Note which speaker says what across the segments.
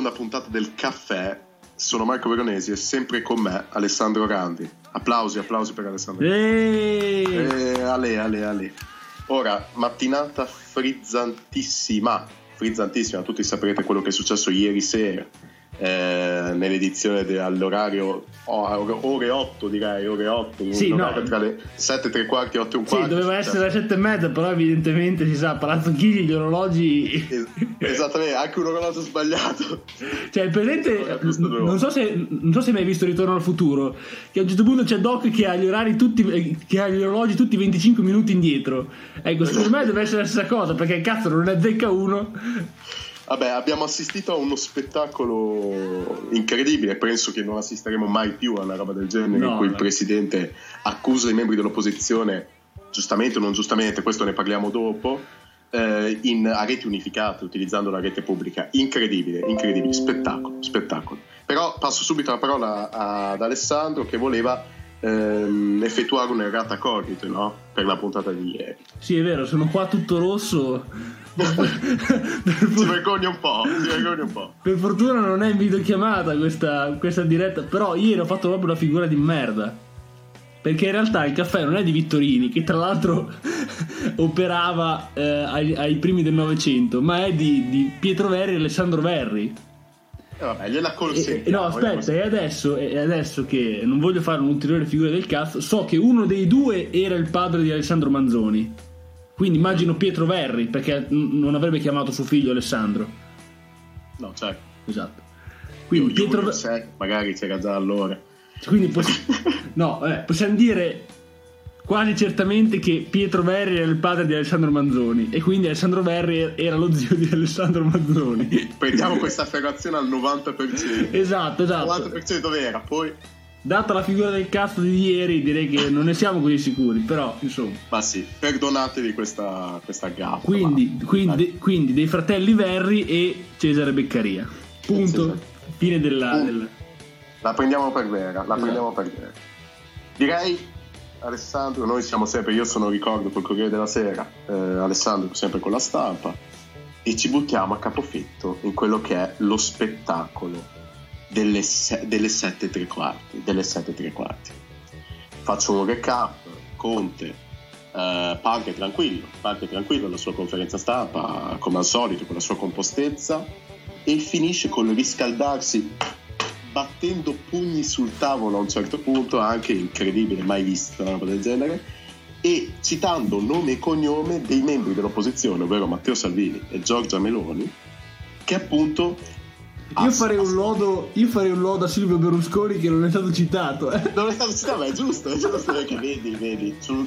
Speaker 1: seconda puntata del caffè. Sono Marco Veronesi e sempre con me Alessandro Randi. Applausi, applausi per Alessandro.
Speaker 2: Eeeh!
Speaker 1: Eh, ale, ale, ale. Ora, mattinata frizzantissima, frizzantissima, tutti saprete quello che è successo ieri sera eh, nell'edizione de- all'orario oh, ore 8 direi, ore 8,
Speaker 2: Sì, no.
Speaker 1: tra le 7 e tre quarti e 8 e un
Speaker 2: Sì,
Speaker 1: quarto.
Speaker 2: doveva
Speaker 1: è
Speaker 2: essere alle sette e mezza, però evidentemente si sa, Palazzo Chigi gli orologi...
Speaker 1: Es- Esattamente, anche un orologio sbagliato.
Speaker 2: Cioè, il presente... Non so, se, non so se hai mai visto Ritorno al futuro, che a un certo punto c'è Doc che ha gli orari tutti... eh, che ha gli orologi tutti 25 minuti indietro. Ecco, secondo me deve essere la stessa cosa, perché cazzo non ne azzecca uno.
Speaker 1: Vabbè, abbiamo assistito a uno spettacolo incredibile. Penso che non assisteremo mai più a una roba del genere
Speaker 2: No,
Speaker 1: in cui il
Speaker 2: no.
Speaker 1: presidente accusa i membri dell'opposizione, giustamente o non giustamente, questo ne parliamo dopo, eh, in, a reti unificate, utilizzando la rete pubblica. Incredibile, incredibile, spettacolo, spettacolo. Però passo subito la parola ad Alessandro che voleva ehm, effettuare un'errata cogito no? per la puntata di ieri.
Speaker 2: Sì, è vero, sono qua tutto rosso.
Speaker 1: Si vergogna un po', si vergogna un po'.
Speaker 2: Per fortuna non è in videochiamata questa, questa diretta, però ieri ho fatto proprio una figura di merda. Perché in realtà il caffè non è di Vittorini, che tra l'altro operava eh, ai, ai primi del Novecento, ma è di, di Pietro Verri e Alessandro Verri.
Speaker 1: E vabbè, gliela
Speaker 2: E-
Speaker 1: consentiamo.
Speaker 2: e- no, aspetta, e adesso, e adesso che non voglio fare un'ulteriore figura del cazzo, so che uno dei due era il padre di Alessandro Manzoni. Quindi immagino Pietro Verri, perché non avrebbe chiamato suo figlio Alessandro.
Speaker 1: No, certo.
Speaker 2: Esatto. Quindi
Speaker 1: Io-
Speaker 2: Pietro Verri.
Speaker 1: magari c'era già allora.
Speaker 2: Quindi poss- no, eh, possiamo dire quasi certamente che Pietro Verri era il padre di Alessandro Manzoni e quindi Alessandro Verri era lo zio di Alessandro Manzoni.
Speaker 1: Prendiamo questa affermazione al 90%.
Speaker 2: esatto, esatto.
Speaker 1: 90% vera, poi...
Speaker 2: Data la figura del cazzo di ieri, direi che non ne siamo così sicuri, però insomma.
Speaker 1: Ma sì, perdonatevi questa, questa gaffa.
Speaker 2: Quindi, quindi, quindi dei fratelli Verri e Cesare Beccaria. Punto. Fine della...
Speaker 1: Punto.
Speaker 2: della-
Speaker 1: La prendiamo per vera, la
Speaker 2: Esatto.
Speaker 1: prendiamo per vera. Direi, Alessandro, noi siamo sempre, io sono ricordo col Corriere della Sera, eh, Alessandro sempre con la stampa, e ci buttiamo a capofitto in quello che è lo spettacolo delle, se- delle sette e tre quarti. Delle sette e tre quarti. Faccio un recap, Conte eh, parte tranquillo, parte tranquillo alla sua conferenza stampa, come al solito, con la sua compostezza, e finisce con riscaldarsi battendo pugni sul tavolo a un certo punto, anche incredibile, mai visto una roba del genere, e citando nome e cognome dei membri dell'opposizione, ovvero Matteo Salvini e Giorgia Meloni, che appunto...
Speaker 2: Io farei, un lodo, io farei un lodo a Silvio Berlusconi che non è stato citato. eh.
Speaker 1: Non è stato citato, ma è giusto, è giusto perché vedi, vedi, c'è un,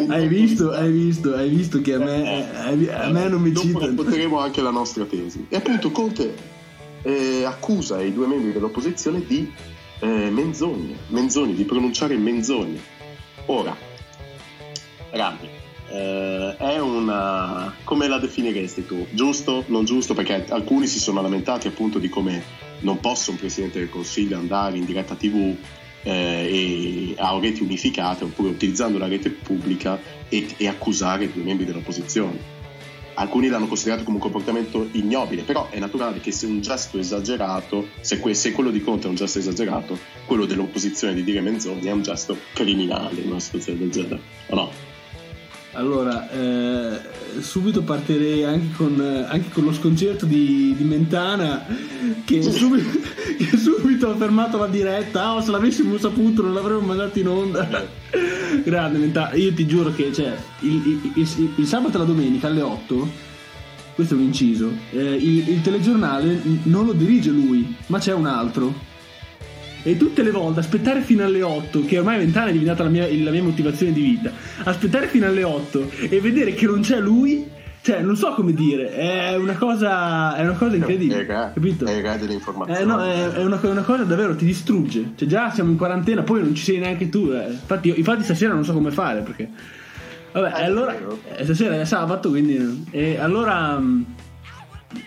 Speaker 1: un-
Speaker 2: Hai visto, hai visto, hai visto che a me,
Speaker 1: Eh,
Speaker 2: a me non mi
Speaker 1: Dopo
Speaker 2: citano.
Speaker 1: racconteremo anche la nostra tesi. E appunto Conte eh, accusa i due membri dell'opposizione di eh, menzogne, menzogne, di pronunciare menzogne. Ora, Rambi, eh, è una... come la definiresti tu? Giusto? Non giusto? Perché alcuni si sono lamentati appunto di come non possa un Presidente del Consiglio andare in diretta TV eh, e a reti unificate oppure utilizzando la rete pubblica e, e accusare due membri dell'opposizione. Alcuni l'hanno considerato come un comportamento ignobile, però è naturale che se un gesto esagerato, se, que- se quello di Conte è un gesto esagerato, quello dell'opposizione di dire menzogne è un gesto criminale in una situazione del genere, o no?
Speaker 2: Allora, eh, subito partirei anche con, eh, anche con lo sconcerto di, di Mentana che subito, che subito ha fermato la diretta. Oh, se l'avessimo saputo non l'avremmo mandato in onda. Grande Mentana, io ti giuro che cioè, il, il- il- il sabato e la domenica alle 8, questo è un inciso, eh, il, il telegiornale non lo dirige lui, ma c'è un altro. E tutte le volte aspettare fino alle 8, che ormai vent'anni è diventata la mia, la mia motivazione di vita, aspettare fino alle 8 e vedere che non c'è lui, cioè non so come dire, è una cosa, è una cosa incredibile.
Speaker 1: È
Speaker 2: capito?
Speaker 1: è delle informazioni.
Speaker 2: Eh, no, è, è una, è una cosa davvero ti distrugge. Cioè, già siamo in quarantena, poi non ci sei neanche tu. eh. Infatti, io- infatti, stasera non so come fare perché. Vabbè,
Speaker 1: Eh,
Speaker 2: allora.
Speaker 1: vero.
Speaker 2: eh, stasera è sabato, quindi. E allora.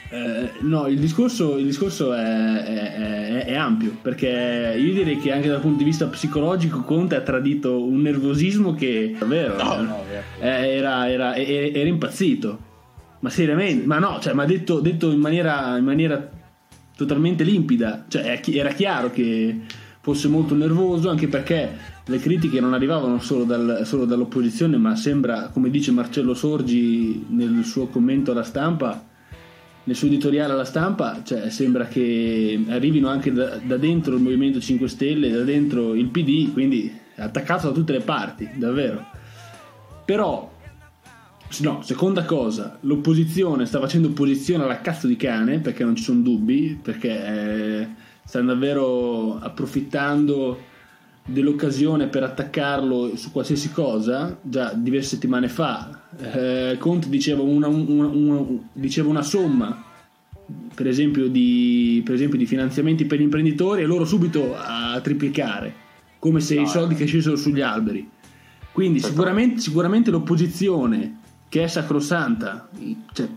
Speaker 2: Eh, no, il discorso, il discorso è, è- è- è ampio perché io direi che anche dal punto di vista psicologico Conte ha tradito un nervosismo che davvero
Speaker 1: No, no,
Speaker 2: eh, era, era- era- era impazzito. Ma seriamente, ma no, cioè, ma detto, detto in, maniera, in maniera totalmente limpida, cioè era chiaro che fosse molto nervoso anche perché le critiche non arrivavano solo, dal, solo dall'opposizione, ma sembra, come dice Marcello Sorgi nel suo commento alla stampa, nel suo editoriale alla stampa, cioè, sembra che arrivino anche da, da, dentro il Movimento 5 Stelle, da dentro il PD, quindi attaccato da tutte le parti, davvero. Però No, seconda cosa, l'opposizione sta facendo opposizione alla cazzo di cane, perché non ci sono dubbi, perché eh, stanno davvero approfittando dell'occasione per attaccarlo su qualsiasi cosa. Già diverse settimane fa, eh, Conte diceva una, una, una, diceva una somma, per esempio, di, per esempio, di, finanziamenti per gli imprenditori, e loro subito a triplicare, come se no, i soldi che scesero sugli alberi. Quindi sicuramente, sicuramente l'opposizione che è sacrosanta, cioè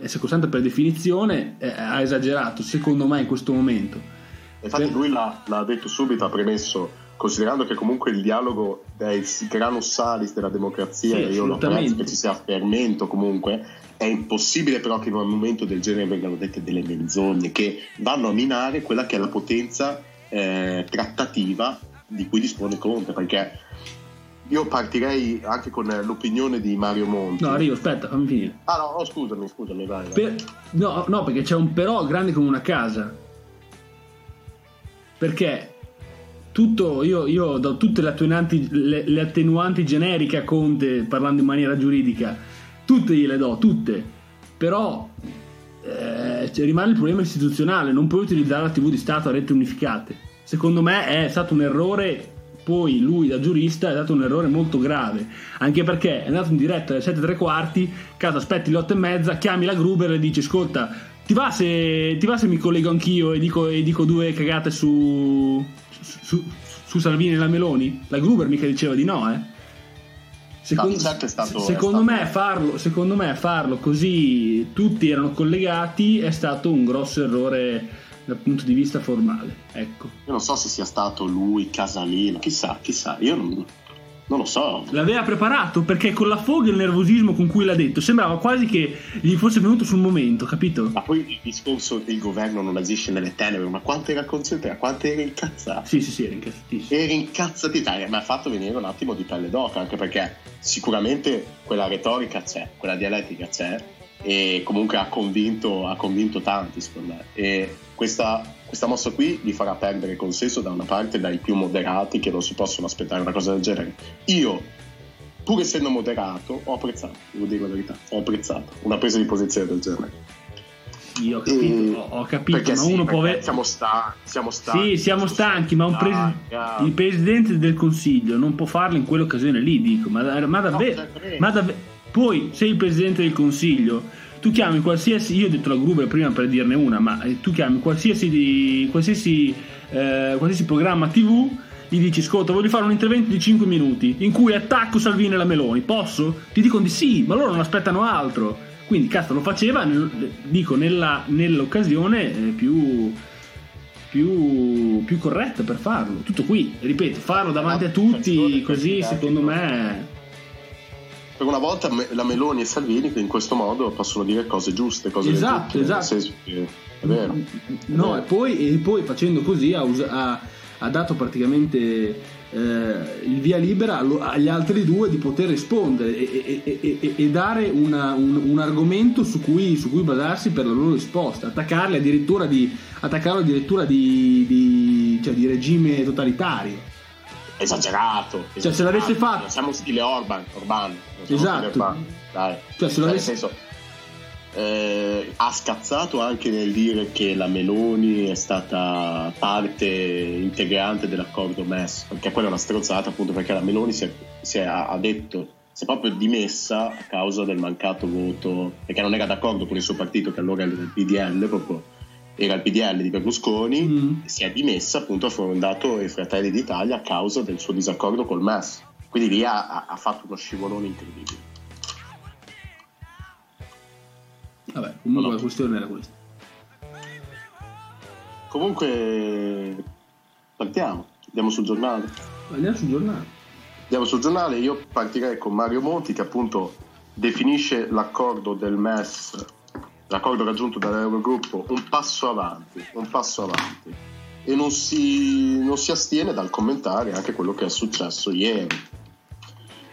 Speaker 2: è sacrosanta per definizione, eh, ha esagerato, secondo me, in questo momento.
Speaker 1: Infatti per... lui l'ha, l'ha, detto subito, ha premesso, considerando che comunque il dialogo è il grano salis della democrazia, sì, io lo penso che ci sia fermento comunque, è impossibile però che in un momento del genere vengano dette delle menzogne che vanno a minare quella che è la potenza eh, trattativa di cui dispone Conte, perché io partirei anche con l'opinione di Mario Monti.
Speaker 2: No, arrivo, aspetta, fammi finire.
Speaker 1: Ah no, oh, scusami, scusami, vai. vai.
Speaker 2: Per... No, no, perché c'è un però grande come una casa. Perché tutto, io, io do tutte le attenuanti, le, le attenuanti generiche a Conte, parlando in maniera giuridica, tutte gliele do, tutte. Però eh, rimane il problema istituzionale, non puoi utilizzare la TV di Stato a rete unificate. Secondo me è stato un errore poi lui da giurista è dato un errore molto grave anche perché è andato in diretta alle 7 e tre quarti caso aspetti le 8 e mezza chiami la Gruber e dici ascolta ti va se, ti va se mi collego anch'io e dico, e dico due cagate su, su, su, Salvini e la Meloni la Gruber mica diceva di no eh Secondo, certo stato, secondo, me farlo, secondo me farlo così tutti erano collegati è stato un grosso errore dal punto di vista formale. Ecco.
Speaker 1: Io non so se sia stato lui, Casalino, chissà, chissà, io non, non lo so.
Speaker 2: L'aveva preparato perché con la foga e il nervosismo con cui l'ha detto sembrava quasi che gli fosse venuto sul momento, capito?
Speaker 1: Ma poi il discorso che il governo non agisce nelle tenebre, ma quanto era concentrato, quanto era incazzato?
Speaker 2: Sì, sì, sì, era incazzatissimo.
Speaker 1: Era incazzatissimo, mi ha fatto venire un attimo di pelle d'oca, anche perché sicuramente quella retorica c'è, quella dialettica c'è e comunque ha convinto, ha convinto tanti, secondo me. E questa, questa, mossa qui vi farà perdere consenso da una parte dai più moderati che non si possono aspettare una cosa del genere. Io, pur essendo moderato, ho apprezzato, devo dire la verità, ho apprezzato una presa di posizione del genere.
Speaker 2: Io ho capito, e... ho capito ma sì, uno può avere...
Speaker 1: Siamo, sta... siamo stanchi.
Speaker 2: Sì, siamo stanchi, ma pres... il presidente del consiglio non può farlo in quell'occasione lì, dico, ma, ma davvero... No, ma davvero... Poi sei il presidente del consiglio tu chiami qualsiasi, io ho detto la Gruber prima per dirne una, ma eh, tu chiami qualsiasi, qualsiasi, eh, qualsiasi programma TV, gli dici ascolta voglio fare un intervento di 5 minuti in cui attacco Salvini e la Meloni, posso? Ti dicono di sì, ma loro non aspettano altro. Quindi cazzo lo faceva, dico, nella, nell'occasione eh, più, più, più corretta per farlo. Tutto qui, ripeto, farlo davanti a tutti così secondo me
Speaker 1: per una volta la Meloni e Salvini che in questo modo possono dire cose giuste, cose
Speaker 2: esatto,
Speaker 1: giuste,
Speaker 2: esatto.
Speaker 1: che è vero.
Speaker 2: No, è vero. E, poi, e, poi, facendo così ha, ha, ha dato praticamente eh, il via libera agli altri due di poter rispondere e, e, e dare una, un, un, argomento su cui, su cui, basarsi per la loro risposta, attaccarli addirittura di, attaccarlo addirittura di, di, cioè di regime totalitario
Speaker 1: esagerato.
Speaker 2: Cioè, se l'avesse fatto.
Speaker 1: Siamo stile Orban, Orban.
Speaker 2: Esatto.
Speaker 1: Orban. Dai.
Speaker 2: Cioè, se l'avesse...
Speaker 1: senso, eh, ha scazzato anche nel dire che la Meloni è stata parte integrante dell'accordo MES, perché quella è una strozzata appunto perché la Meloni si è, si è, ha detto si è proprio dimessa a causa del mancato voto, perché non era d'accordo con il suo partito che allora era il PDL proprio era il PDL di Berlusconi, mm. si è dimessa appunto ha fondato i Fratelli d'Italia a causa del suo disaccordo col MES. Quindi lì ha, ha fatto uno scivolone incredibile.
Speaker 2: Vabbè, comunque no. la questione era questa.
Speaker 1: Comunque partiamo, andiamo sul giornale.
Speaker 2: Andiamo sul giornale.
Speaker 1: Andiamo sul giornale, io partirei con Mario Monti che appunto definisce l'accordo del MES, l'accordo raggiunto dall'Eurogruppo, un passo avanti, un passo avanti e non si, non si astiene dal commentare anche quello che è successo ieri.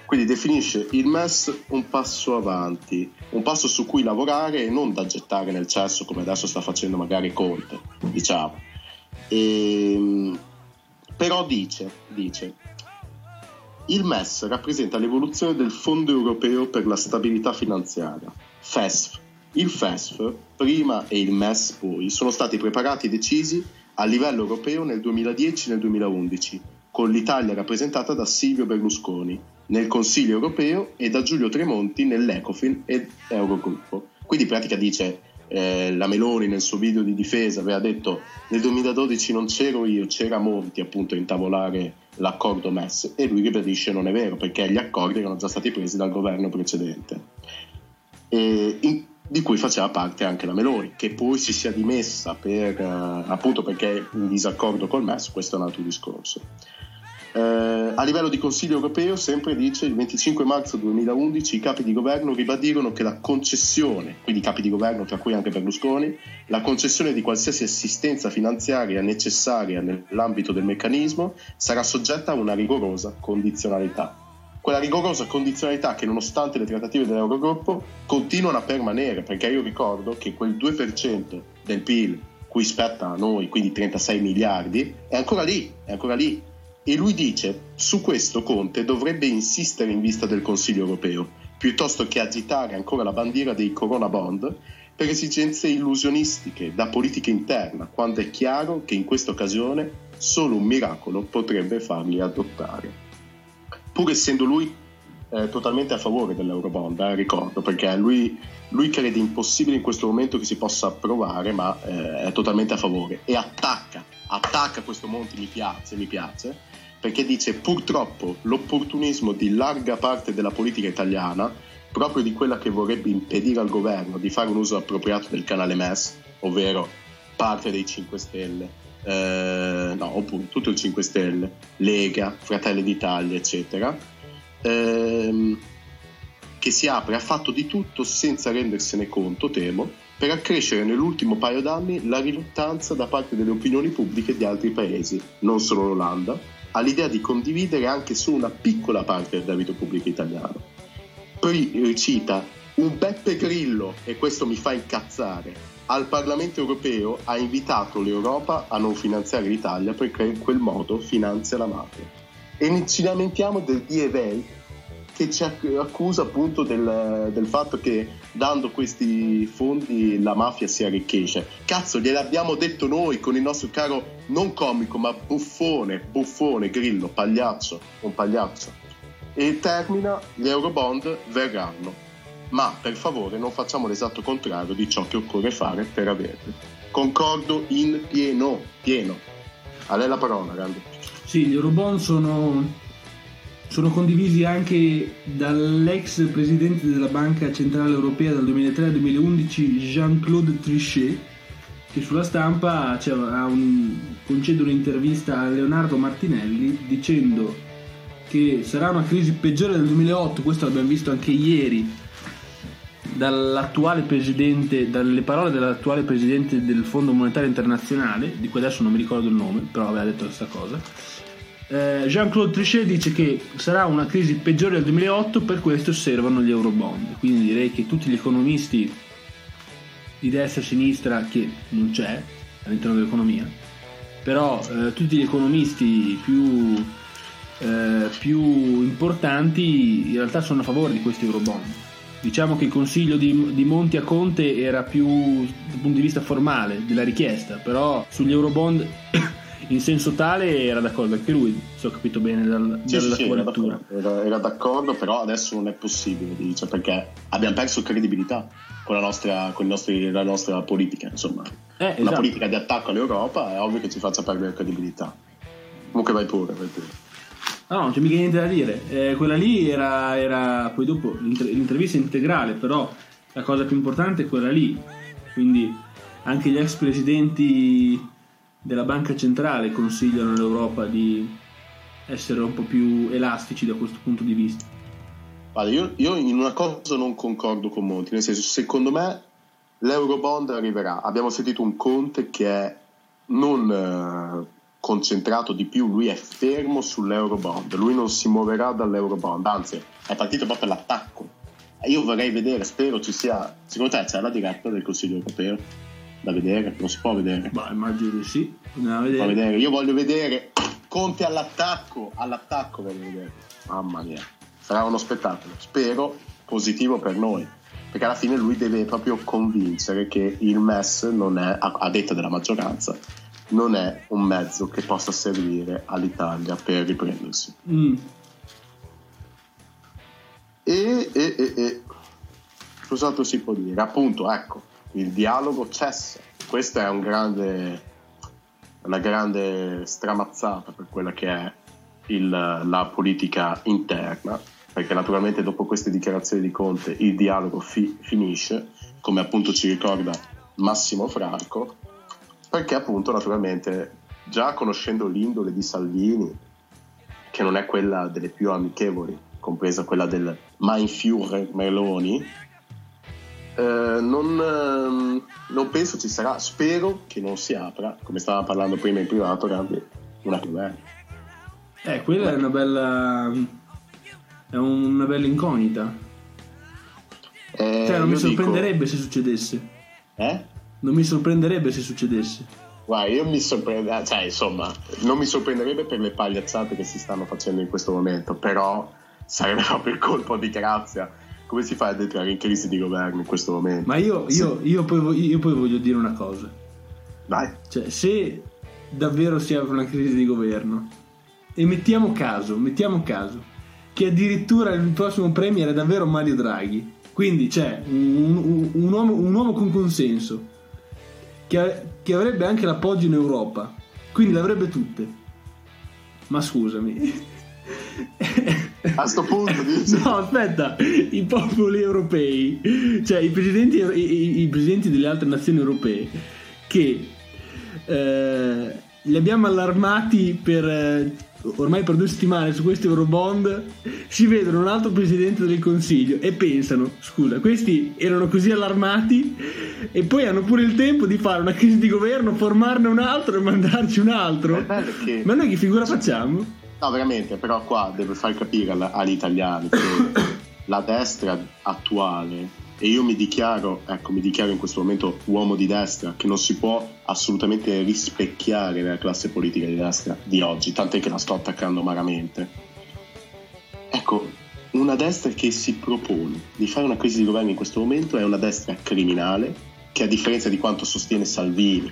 Speaker 1: Quindi definisce il MES un passo avanti, un passo su cui lavorare e non da gettare nel cesso come adesso sta facendo magari Conte, diciamo. E, ehm, però dice, dice, il MES rappresenta l'evoluzione del Fondo europeo per la stabilità finanziaria, FESF. Il FESF, prima e il MES poi, sono stati preparati e decisi a livello europeo nel 2010 e nel 2011, con l'Italia rappresentata da Silvio Berlusconi nel Consiglio europeo e da Giulio Tremonti nell'Ecofin ed Eurogruppo. Quindi in pratica dice eh, la Meloni nel suo video di difesa aveva detto nel 2012 non c'ero io, c'era Monti appunto a intavolare l'accordo MES e lui ribadisce non è vero perché gli accordi erano già stati presi dal governo precedente e in, di cui faceva parte anche la Meloni che poi si sia dimessa per, uh, appunto perché in disaccordo col MES questo è un altro discorso eh, a livello di Consiglio europeo, sempre dice il 25 marzo 2011 i capi di governo ribadirono che la concessione, quindi i capi di governo tra cui anche Berlusconi, la concessione di qualsiasi assistenza finanziaria necessaria nell'ambito del meccanismo sarà soggetta a una rigorosa condizionalità. Quella rigorosa condizionalità che nonostante le trattative dell'Eurogruppo continuano a permanere, perché io ricordo che quel 2% del PIL cui spetta a noi, quindi 36 miliardi, è ancora lì, è ancora lì e lui dice, su questo Conte dovrebbe insistere in vista del Consiglio europeo, piuttosto che agitare ancora la bandiera dei Corona Bond per esigenze illusionistiche da politica interna, quando è chiaro che in questa occasione solo un miracolo potrebbe farli adottare. Pur essendo lui eh, totalmente a favore dell'Eurobond, eh, ricordo, perché lui, lui, crede impossibile in questo momento che si possa approvare, ma eh, è totalmente a favore e attacca, attacca questo Monti, mi piace, mi piace, perché dice purtroppo l'opportunismo di larga parte della politica italiana, proprio di quella che vorrebbe impedire al governo di fare un uso appropriato del canale MES, ovvero parte dei 5 Stelle, eh, no, oppure tutto il 5 Stelle, Lega, Fratelli d'Italia, eccetera, ehm, che si apre ha fatto di tutto senza rendersene conto, temo, per accrescere nell'ultimo paio d'anni la riluttanza da parte delle opinioni pubbliche di altri paesi, non solo l'Olanda, all'idea di condividere anche solo una piccola parte del debito pubblico italiano. Poi cita un Beppe Grillo, e questo mi fa incazzare, al Parlamento europeo ha invitato l'Europa a non finanziare l'Italia perché in quel modo finanzia la mafia. E ci lamentiamo del DEVEI che ci accusa appunto del, del, fatto che dando questi fondi la mafia si arricchisce. Cazzo, gliel'abbiamo detto noi con il nostro caro non comico ma buffone, buffone, grillo, pagliaccio, un pagliaccio. E termina, gli eurobond verranno. Ma per favore non facciamo l'esatto contrario di ciò che occorre fare per averli. Concordo in pieno, pieno. A lei la parola, grande.
Speaker 2: Sì, gli eurobond sono sono condivisi anche dall'ex presidente della Banca Centrale Europea dal 2003 al 2011 Jean-Claude Trichet che sulla stampa cioè, un, concede un'intervista a Leonardo Martinelli dicendo che sarà una crisi peggiore del 2008, questo l'abbiamo visto anche ieri dall'attuale presidente, dalle parole dell'attuale presidente del Fondo Monetario Internazionale, di cui adesso non mi ricordo il nome, però aveva detto questa cosa eh, Jean-Claude Trichet dice che sarà una crisi peggiore del 2008, per questo servono gli eurobond. Quindi direi che tutti gli economisti di destra e sinistra, che non c'è all'interno dell'economia, però eh, tutti gli economisti più, eh, più importanti in realtà sono a favore di questi eurobond. Diciamo che il consiglio di, di, Monti a Conte era più dal punto di vista formale della richiesta, però sugli eurobond in senso tale era d'accordo anche lui, se ho capito bene dal,
Speaker 1: sì, dalla sì, tua era lettura. D'accordo, era, era, d'accordo, però adesso non è possibile, dice, perché abbiamo perso credibilità con la nostra, con nostri, la nostra politica, insomma. Eh, esatto. Una politica di attacco all'Europa è ovvio che ci faccia perdere credibilità. Comunque vai pure, vai pure.
Speaker 2: No, non c'è mica niente da dire. Eh, quella lì era, era poi dopo l'intervista integrale, però la cosa più importante è quella lì. Quindi anche gli ex presidenti della banca centrale consigliano all'Europa di essere un po' più elastici da questo punto di vista.
Speaker 1: Guarda, io, io in una cosa non concordo con Monti, nel senso, secondo me l'Eurobond arriverà. Abbiamo sentito un Conte che è non eh, concentrato di più, lui è fermo sull'Eurobond, lui non si muoverà dall'Eurobond, anzi è partito proprio all'attacco. E io vorrei vedere, spero ci sia, secondo te c'è la diretta del Consiglio europeo da vedere? Non si può vedere?
Speaker 2: Ma immagino sì, andiamo a
Speaker 1: Si può
Speaker 2: vedere.
Speaker 1: vedere. Io voglio vedere Conte all'attacco, all'attacco voglio vedere. Mamma mia, sarà uno spettacolo, spero positivo per noi. Perché alla fine lui deve proprio convincere che il MES non è, a, a detta della maggioranza, non è un mezzo che possa servire all'Italia per riprendersi.
Speaker 2: Mm.
Speaker 1: E, e, e, e cos'altro si può dire? Appunto, ecco, il dialogo cessa. Questa è un grande, una grande stramazzata per quella che è il- la politica interna, perché naturalmente dopo queste dichiarazioni di Conte il dialogo fi- finisce, come appunto ci ricorda Massimo Franco, perché appunto naturalmente già conoscendo l'indole di Salvini, che non è quella delle più amichevoli, compresa quella del Mein Führer Meloni, eh, non, ehm, non penso ci sarà, spero che non si apra, come stavamo parlando prima in privato, Gabri, una governo.
Speaker 2: Eh, quella è una bella. È una bella incognita.
Speaker 1: Eh,
Speaker 2: Cioè, non mi
Speaker 1: io dico-
Speaker 2: sorprenderebbe se succedesse.
Speaker 1: eh?
Speaker 2: Non mi sorprenderebbe se succedesse.
Speaker 1: Guarda, io mi sorprende, cioè insomma, non mi sorprenderebbe per le pagliazzate che si stanno facendo in questo momento, però sarebbe proprio il colpo di grazia. Come si fa ad entrare in crisi di governo in questo momento?
Speaker 2: Ma io, io, io, poi, voglio- io poi voglio dire una cosa.
Speaker 1: Dai,
Speaker 2: Cioè, se davvero si apre una crisi di governo, e mettiamo caso, mettiamo caso, che addirittura il prossimo premier è davvero Mario Draghi, quindi c'è un, un- un uomo, un uomo con consenso, che, che avrebbe anche l'appoggio in Europa, quindi le avrebbe tutte. Ma scusami.
Speaker 1: a sto punto dici...
Speaker 2: No, aspetta, i popoli europei, cioè i presidenti, i, i- presidenti delle altre nazioni europee, che eh, li abbiamo allarmati per eh, ormai per due settimane su questi Eurobond, si vedono un altro presidente del Consiglio e pensano, scusa, questi erano così allarmati e poi hanno pure il tempo di fare una crisi di governo, formarne un altro e mandarci un altro.
Speaker 1: Bello che-
Speaker 2: Ma noi che figura facciamo?
Speaker 1: No, veramente, però qua deve far capire agli italiani che la destra attuale, e io mi dichiaro, ecco, mi dichiaro in questo momento uomo di destra, che non si può assolutamente rispecchiare nella classe politica di destra di oggi, tant'è che la sto attaccando amaramente. Ecco, una destra che si propone di fare una crisi di governo in questo momento è una destra criminale, che a differenza di quanto sostiene Salvini,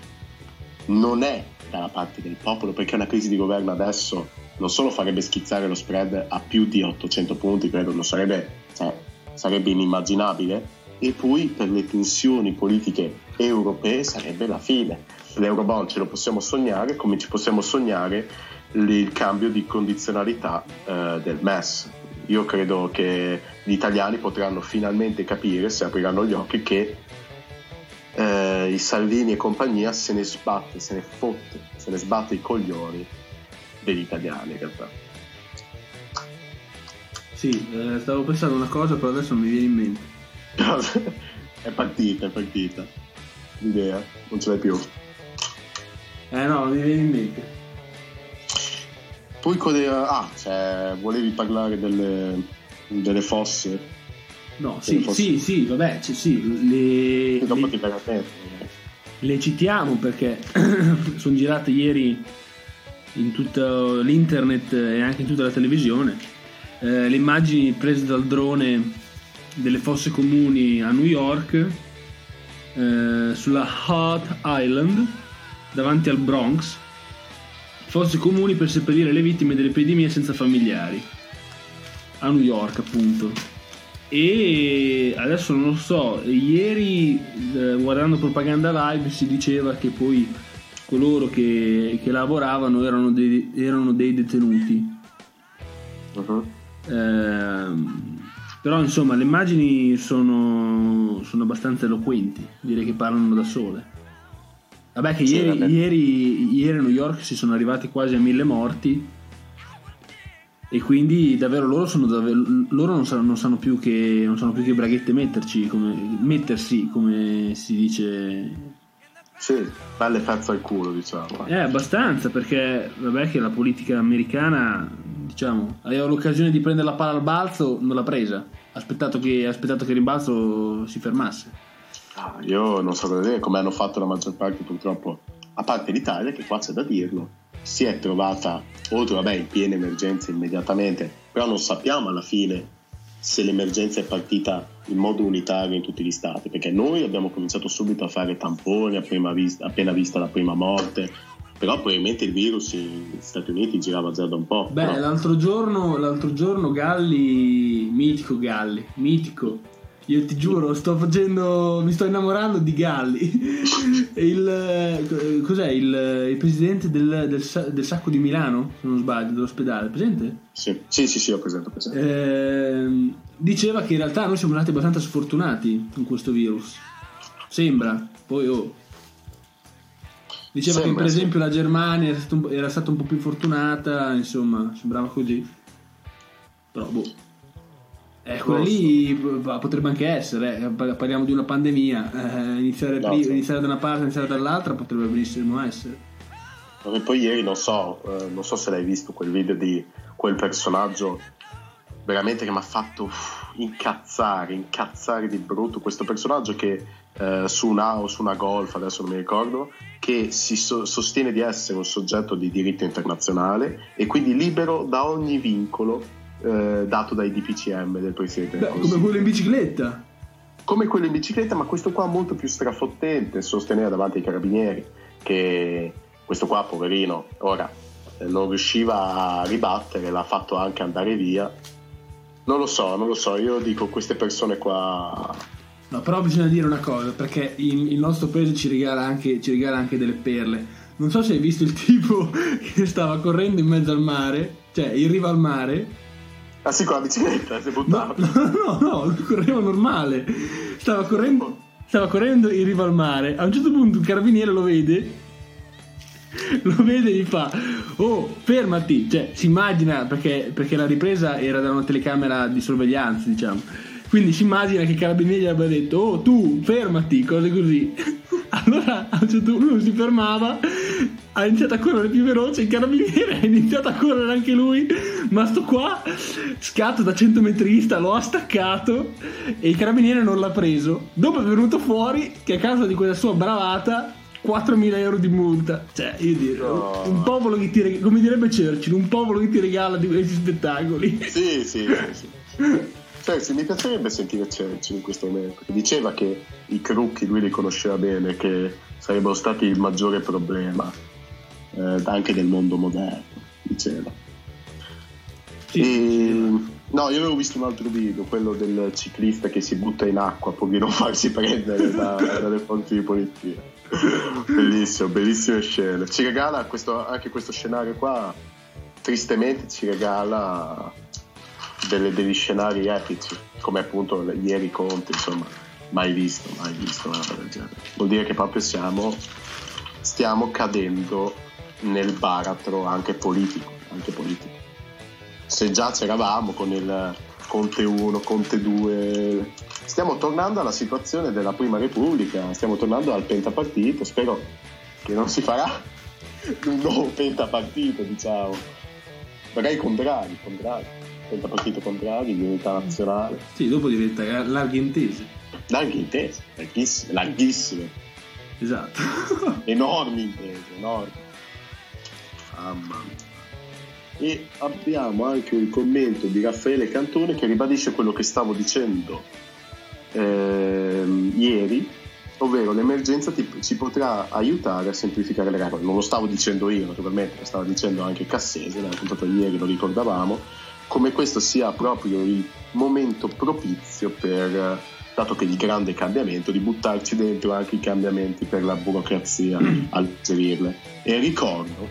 Speaker 1: non è dalla parte del popolo perché una crisi di governo adesso non solo farebbe schizzare lo spread a più di 800 punti, credo non sarebbe, cioè, sarebbe inimmaginabile, e poi per le tensioni politiche europee sarebbe la fine. L'Eurobond ce lo possiamo sognare come ci possiamo sognare il cambio di condizionalità eh, del MES. Io credo che gli italiani potranno finalmente capire, se apriranno gli occhi, che eh, i Salvini e compagnia se ne sbatte, se ne fotte, se ne sbatte i coglioni degli italiani in realtà.
Speaker 2: Sì, eh, stavo pensando una cosa, però adesso non mi viene in mente.
Speaker 1: è partita, è partita. L'idea, non ce l'hai più.
Speaker 2: Eh no, non mi viene in mente.
Speaker 1: Poi code- ah, cioè, volevi parlare delle, delle fosse?
Speaker 2: No,
Speaker 1: Che
Speaker 2: sì,
Speaker 1: fosse-
Speaker 2: sì, sì, vabbè, ci- sì, le,
Speaker 1: E dopo
Speaker 2: le-
Speaker 1: ti a te.
Speaker 2: le citiamo perché sono girate ieri in tutto l'internet e anche in tutta la televisione eh, le immagini prese dal drone delle fosse comuni a New York eh, sulla Hot Island davanti al Bronx fosse comuni per seppellire le vittime dell'epidemia senza familiari a New York appunto e adesso non lo so ieri eh, guardando propaganda live si diceva che poi coloro che, che lavoravano erano dei, erano dei detenuti
Speaker 1: Mhm.
Speaker 2: Ehm, però insomma le immagini sono, sono abbastanza eloquenti direi che parlano da sole. Vabbè che
Speaker 1: Sì,
Speaker 2: ieri, ieri, ieri a New York si sono arrivati quasi a mille morti. E quindi davvero loro, sono davvero, loro non, sanno, non, sanno più che, non sanno più che braghette metterci, come, mettersi, come si dice.
Speaker 1: Sì, belle pezzo al culo, diciamo.
Speaker 2: Eh, abbastanza, perché vabbè che la politica americana, diciamo, aveva l'occasione di prendere la palla al balzo, non l'ha presa. Ha aspettato che, aspettato che il rimbalzo si fermasse.
Speaker 1: Ah, io non so vedere come hanno fatto la maggior parte, purtroppo, a parte l'Italia, che qua c'è da dirlo, si è trovata, oltre vabbè, in piena emergenza immediatamente, però non sappiamo alla fine se l'emergenza è partita in modo unitario in tutti gli stati, perché noi abbiamo cominciato subito a fare tamponi vista, appena vista la prima morte, però probabilmente il virus negli Stati Uniti girava già da un po'.
Speaker 2: Beh,
Speaker 1: no?
Speaker 2: l'altro, giorno, l'altro giorno Galli, mitico Galli, mitico, io ti giuro, sto facendo. Mi sto innamorando di Galli. il, eh, cos'è? Il, il presidente del, del, del, sacco di Milano, se non sbaglio, dell'ospedale, presente?
Speaker 1: Sì, sì, sì, sì ho presente. presente.
Speaker 2: Eh, diceva che in realtà noi siamo stati abbastanza sfortunati con questo virus. Sembra, poi oh. Diceva Sembra, che per esempio sì. la Germania era stata, un, era stata un po' più fortunata, insomma, sembrava così. Però boh. Eh, quella lì potrebbe anche essere, eh. parliamo di una pandemia, eh, iniziare, no, prima, iniziare, da una parte, iniziare dall'altra potrebbe benissimo essere.
Speaker 1: E poi ieri non so, eh, non so se l'hai visto quel video di quel personaggio veramente che mi ha fatto uff, incazzare, incazzare di brutto, questo personaggio che eh, su una o su una golf, adesso non mi ricordo, che si so- sostiene di essere un soggetto di diritto internazionale e quindi libero da ogni vincolo eh, dato dai DPCM del Presidente
Speaker 2: Beh, Come quello in bicicletta.
Speaker 1: Come quello in bicicletta, ma questo qua molto più strafottente, sostenere davanti ai carabinieri che questo qua, poverino, ora eh, non riusciva a ribattere, l'ha fatto anche andare via. Non lo so, non lo so, io dico queste persone qua...
Speaker 2: No, però bisogna dire una cosa, perché il, il nostro paese ci regala, anche, ci regala anche delle perle. Non so se hai visto il tipo che stava correndo in mezzo al mare, cioè in riva al mare,
Speaker 1: Ah sì, con la bicicletta si è buttato.
Speaker 2: No, no, no, no, correva normale. Stava correndo, stava correndo in riva al mare. A un certo punto un carabiniere lo vede, lo vede e gli fa, oh, fermati. Cioè, si immagina, perché, perché la ripresa era da una telecamera di sorveglianza, diciamo. Quindi si immagina che il carabiniere gli abbia detto, oh, tu, fermati, cose così. Allora a un certo punto lui si fermava, ha iniziato a correre più veloce, il carabiniere ha iniziato a correre anche lui, ma sto qua, scatto da 100 metrista, lo ha staccato e il carabiniere non l'ha preso. Dopo è venuto fuori che a causa di quella sua bravata 4.000 euro di multa. Cioè, io direi, no. un popolo che ti regala, come direbbe Churchill, un popolo che ti regala di questi spettacoli.
Speaker 1: Sì, sì, sì. sì. Cioè, mi piacerebbe sentire Churchill in questo momento, diceva che i crocchi lui li conosceva bene, che sarebbero stati il maggiore problema eh, anche del mondo moderno, diceva. Sì. E, no, io avevo visto un altro video, quello del ciclista che si butta in acqua pur di non farsi prendere da, dalle fonti di polizia. Bellissimo, bellissime scene. Ci regala questo, anche questo scenario qua, tristemente ci regala delle, degli scenari epici, come appunto ieri Conte, insomma, mai visto, mai visto una roba del genere. Vuol dire che proprio siamo, stiamo cadendo nel baratro anche politico, anche politico. Se già c'eravamo con il Conte 1, Conte 2, stiamo tornando alla situazione della Prima Repubblica, stiamo tornando al pentapartito, spero che non si farà un nuovo pentapartito, diciamo. Magari con Draghi, con Draghi diventa partito contrario di unità nazionale.
Speaker 2: Sì, dopo diventa larghe intese.
Speaker 1: Larghe intese, larghissime, larghissime.
Speaker 2: Esatto.
Speaker 1: enormi intese, enormi. Mamma mia. E abbiamo anche un commento di Raffaele Cantone che ribadisce quello che stavo dicendo ehm, ieri, ovvero l'emergenza ti, ci potrà aiutare a semplificare le regole. Non lo stavo dicendo io, naturalmente, lo stava dicendo anche Cassese, l'ha raccontato ieri, lo ricordavamo come questo sia proprio il momento propizio per, dato che il grande cambiamento, di buttarci dentro anche i cambiamenti per la burocrazia, alleggerirle. E ricordo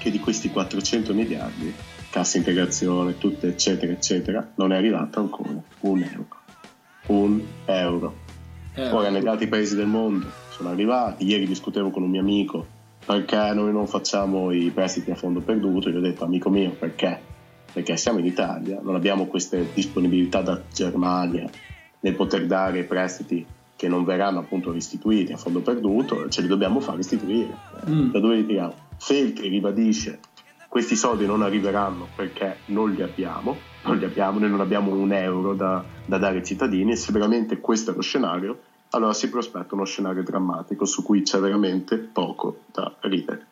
Speaker 1: che di questi 400 miliardi, cassa integrazione, tutte eccetera eccetera, non è arrivato ancora un euro. Un euro. Eh, Ora negli altri paesi del mondo sono arrivati, ieri discutevo con un mio amico perché noi non facciamo i prestiti a fondo perduto, gli ho detto amico mio perché perché siamo in Italia, non abbiamo queste disponibilità da Germania nel poter dare prestiti che non verranno appunto restituiti a fondo perduto, ce li dobbiamo far restituire. Mm. Da dove li tiriamo? Feltri ribadisce questi soldi non arriveranno perché non li abbiamo, non li abbiamo, noi non abbiamo un euro da, da dare ai cittadini e se veramente questo è lo scenario, allora si prospetta uno scenario drammatico su cui c'è veramente poco da ridere.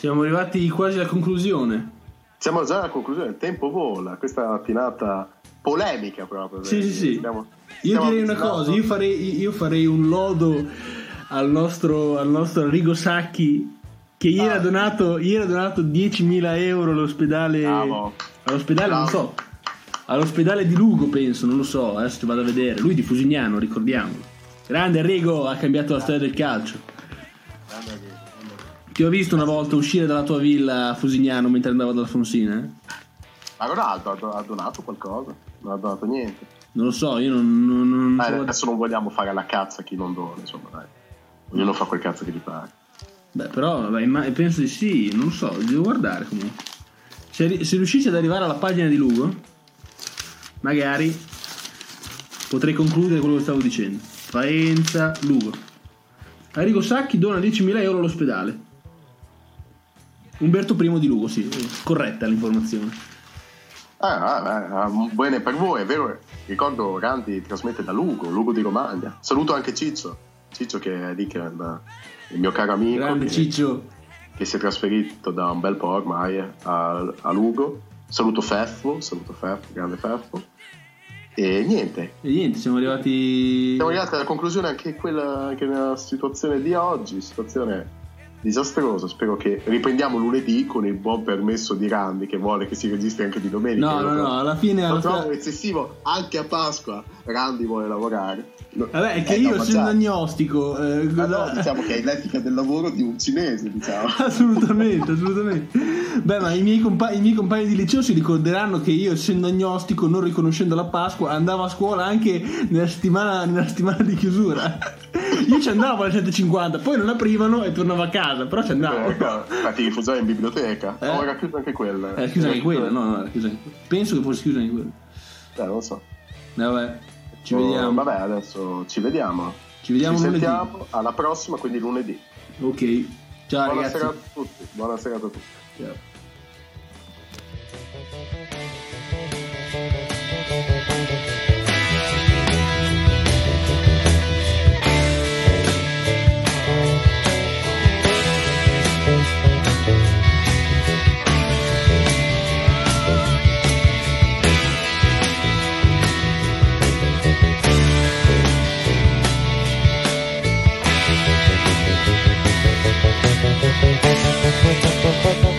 Speaker 2: Siamo arrivati quasi alla conclusione.
Speaker 1: Siamo già alla conclusione, il tempo vola, questa è una finata polemica proprio.
Speaker 2: Sì, sì, sì. Stiamo, io direi una cosa, io farei, io farei un lodo al nostro, al nostro Rigo Sacchi che ieri, ah. ha donato, ieri ha donato 10.000 euro all'ospedale. Bravo. All'ospedale, Bravo. non so. All'ospedale di Lugo, penso, non lo so. Adesso ti vado a vedere. Lui di Fusignano, ricordiamolo. Grande Enrico, ha cambiato la storia del calcio. Ti ho visto una volta uscire dalla tua villa a Fusignano mentre andavo dalla Fonsina. Eh?
Speaker 1: Ma Ronaldo ha donato qualcosa? Non ha donato niente.
Speaker 2: Non lo so, io non. non, non
Speaker 1: eh, adesso non vogliamo fare la cazza a chi non dona, insomma, dai. Ognuno fa quel cazzo che gli pare.
Speaker 2: Beh, però vabbè, penso di sì, non lo so, devo guardare comunque. Se, se riuscissi ad arrivare alla pagina di Lugo, magari potrei concludere quello che stavo dicendo. Faenza, Lugo. Arrigo Sacchi dona 10.000 euro all'ospedale. Umberto I di Lugo, sì, corretta l'informazione.
Speaker 1: Ah, ah, bene per voi, è vero. Ricordo Randi trasmette da Lugo, Lugo di Romagna. Saluto anche Ciccio, Ciccio che è lì che è il mio caro amico
Speaker 2: che,
Speaker 1: che, si è trasferito da un bel po' ormai a, a Lugo. Saluto Feffo, saluto Feffo, grande Feffo. E niente.
Speaker 2: E niente, siamo arrivati.
Speaker 1: Siamo arrivati alla conclusione anche quella anche nella situazione di oggi, situazione disastrosa. Spero che riprendiamo lunedì con il buon permesso di Randy che vuole che si registri anche di domenica.
Speaker 2: No, no, no, alla fine.
Speaker 1: Lo trovo eccessivo anche a Pasqua. Randy vuole lavorare.
Speaker 2: Vabbè, è che eh, io no, essendo agnostico. Eh,
Speaker 1: cosa... no, diciamo che hai l'etica del lavoro di un cinese, diciamo.
Speaker 2: assolutamente, assolutamente. Beh, ma i miei, compa- i miei, compagni di liceo si ricorderanno che io, essendo agnostico, non riconoscendo la Pasqua, andavo a scuola anche nella settimana, nella settimana di chiusura. Io ci andavo alle 7.50, poi non aprivano e tornavo a casa, però ci andavo.
Speaker 1: Eh, infatti, rifugiare in biblioteca. Eh? Oh, era chiusa anche quella.
Speaker 2: Era chiusa anche quella, no, no, era chiusa anche quella. Penso che fosse chiusa anche quella.
Speaker 1: Eh, non lo so.
Speaker 2: Vabbè. Ci vediamo.
Speaker 1: Vabbè, adesso ci vediamo.
Speaker 2: Ci vediamo
Speaker 1: ci
Speaker 2: lunedì.
Speaker 1: sentiamo alla prossima, quindi lunedì.
Speaker 2: Ok. Ciao
Speaker 1: Buonasera
Speaker 2: ragazzi.
Speaker 1: a tutti. Buonasera a tutti.
Speaker 2: Ciao. ba ba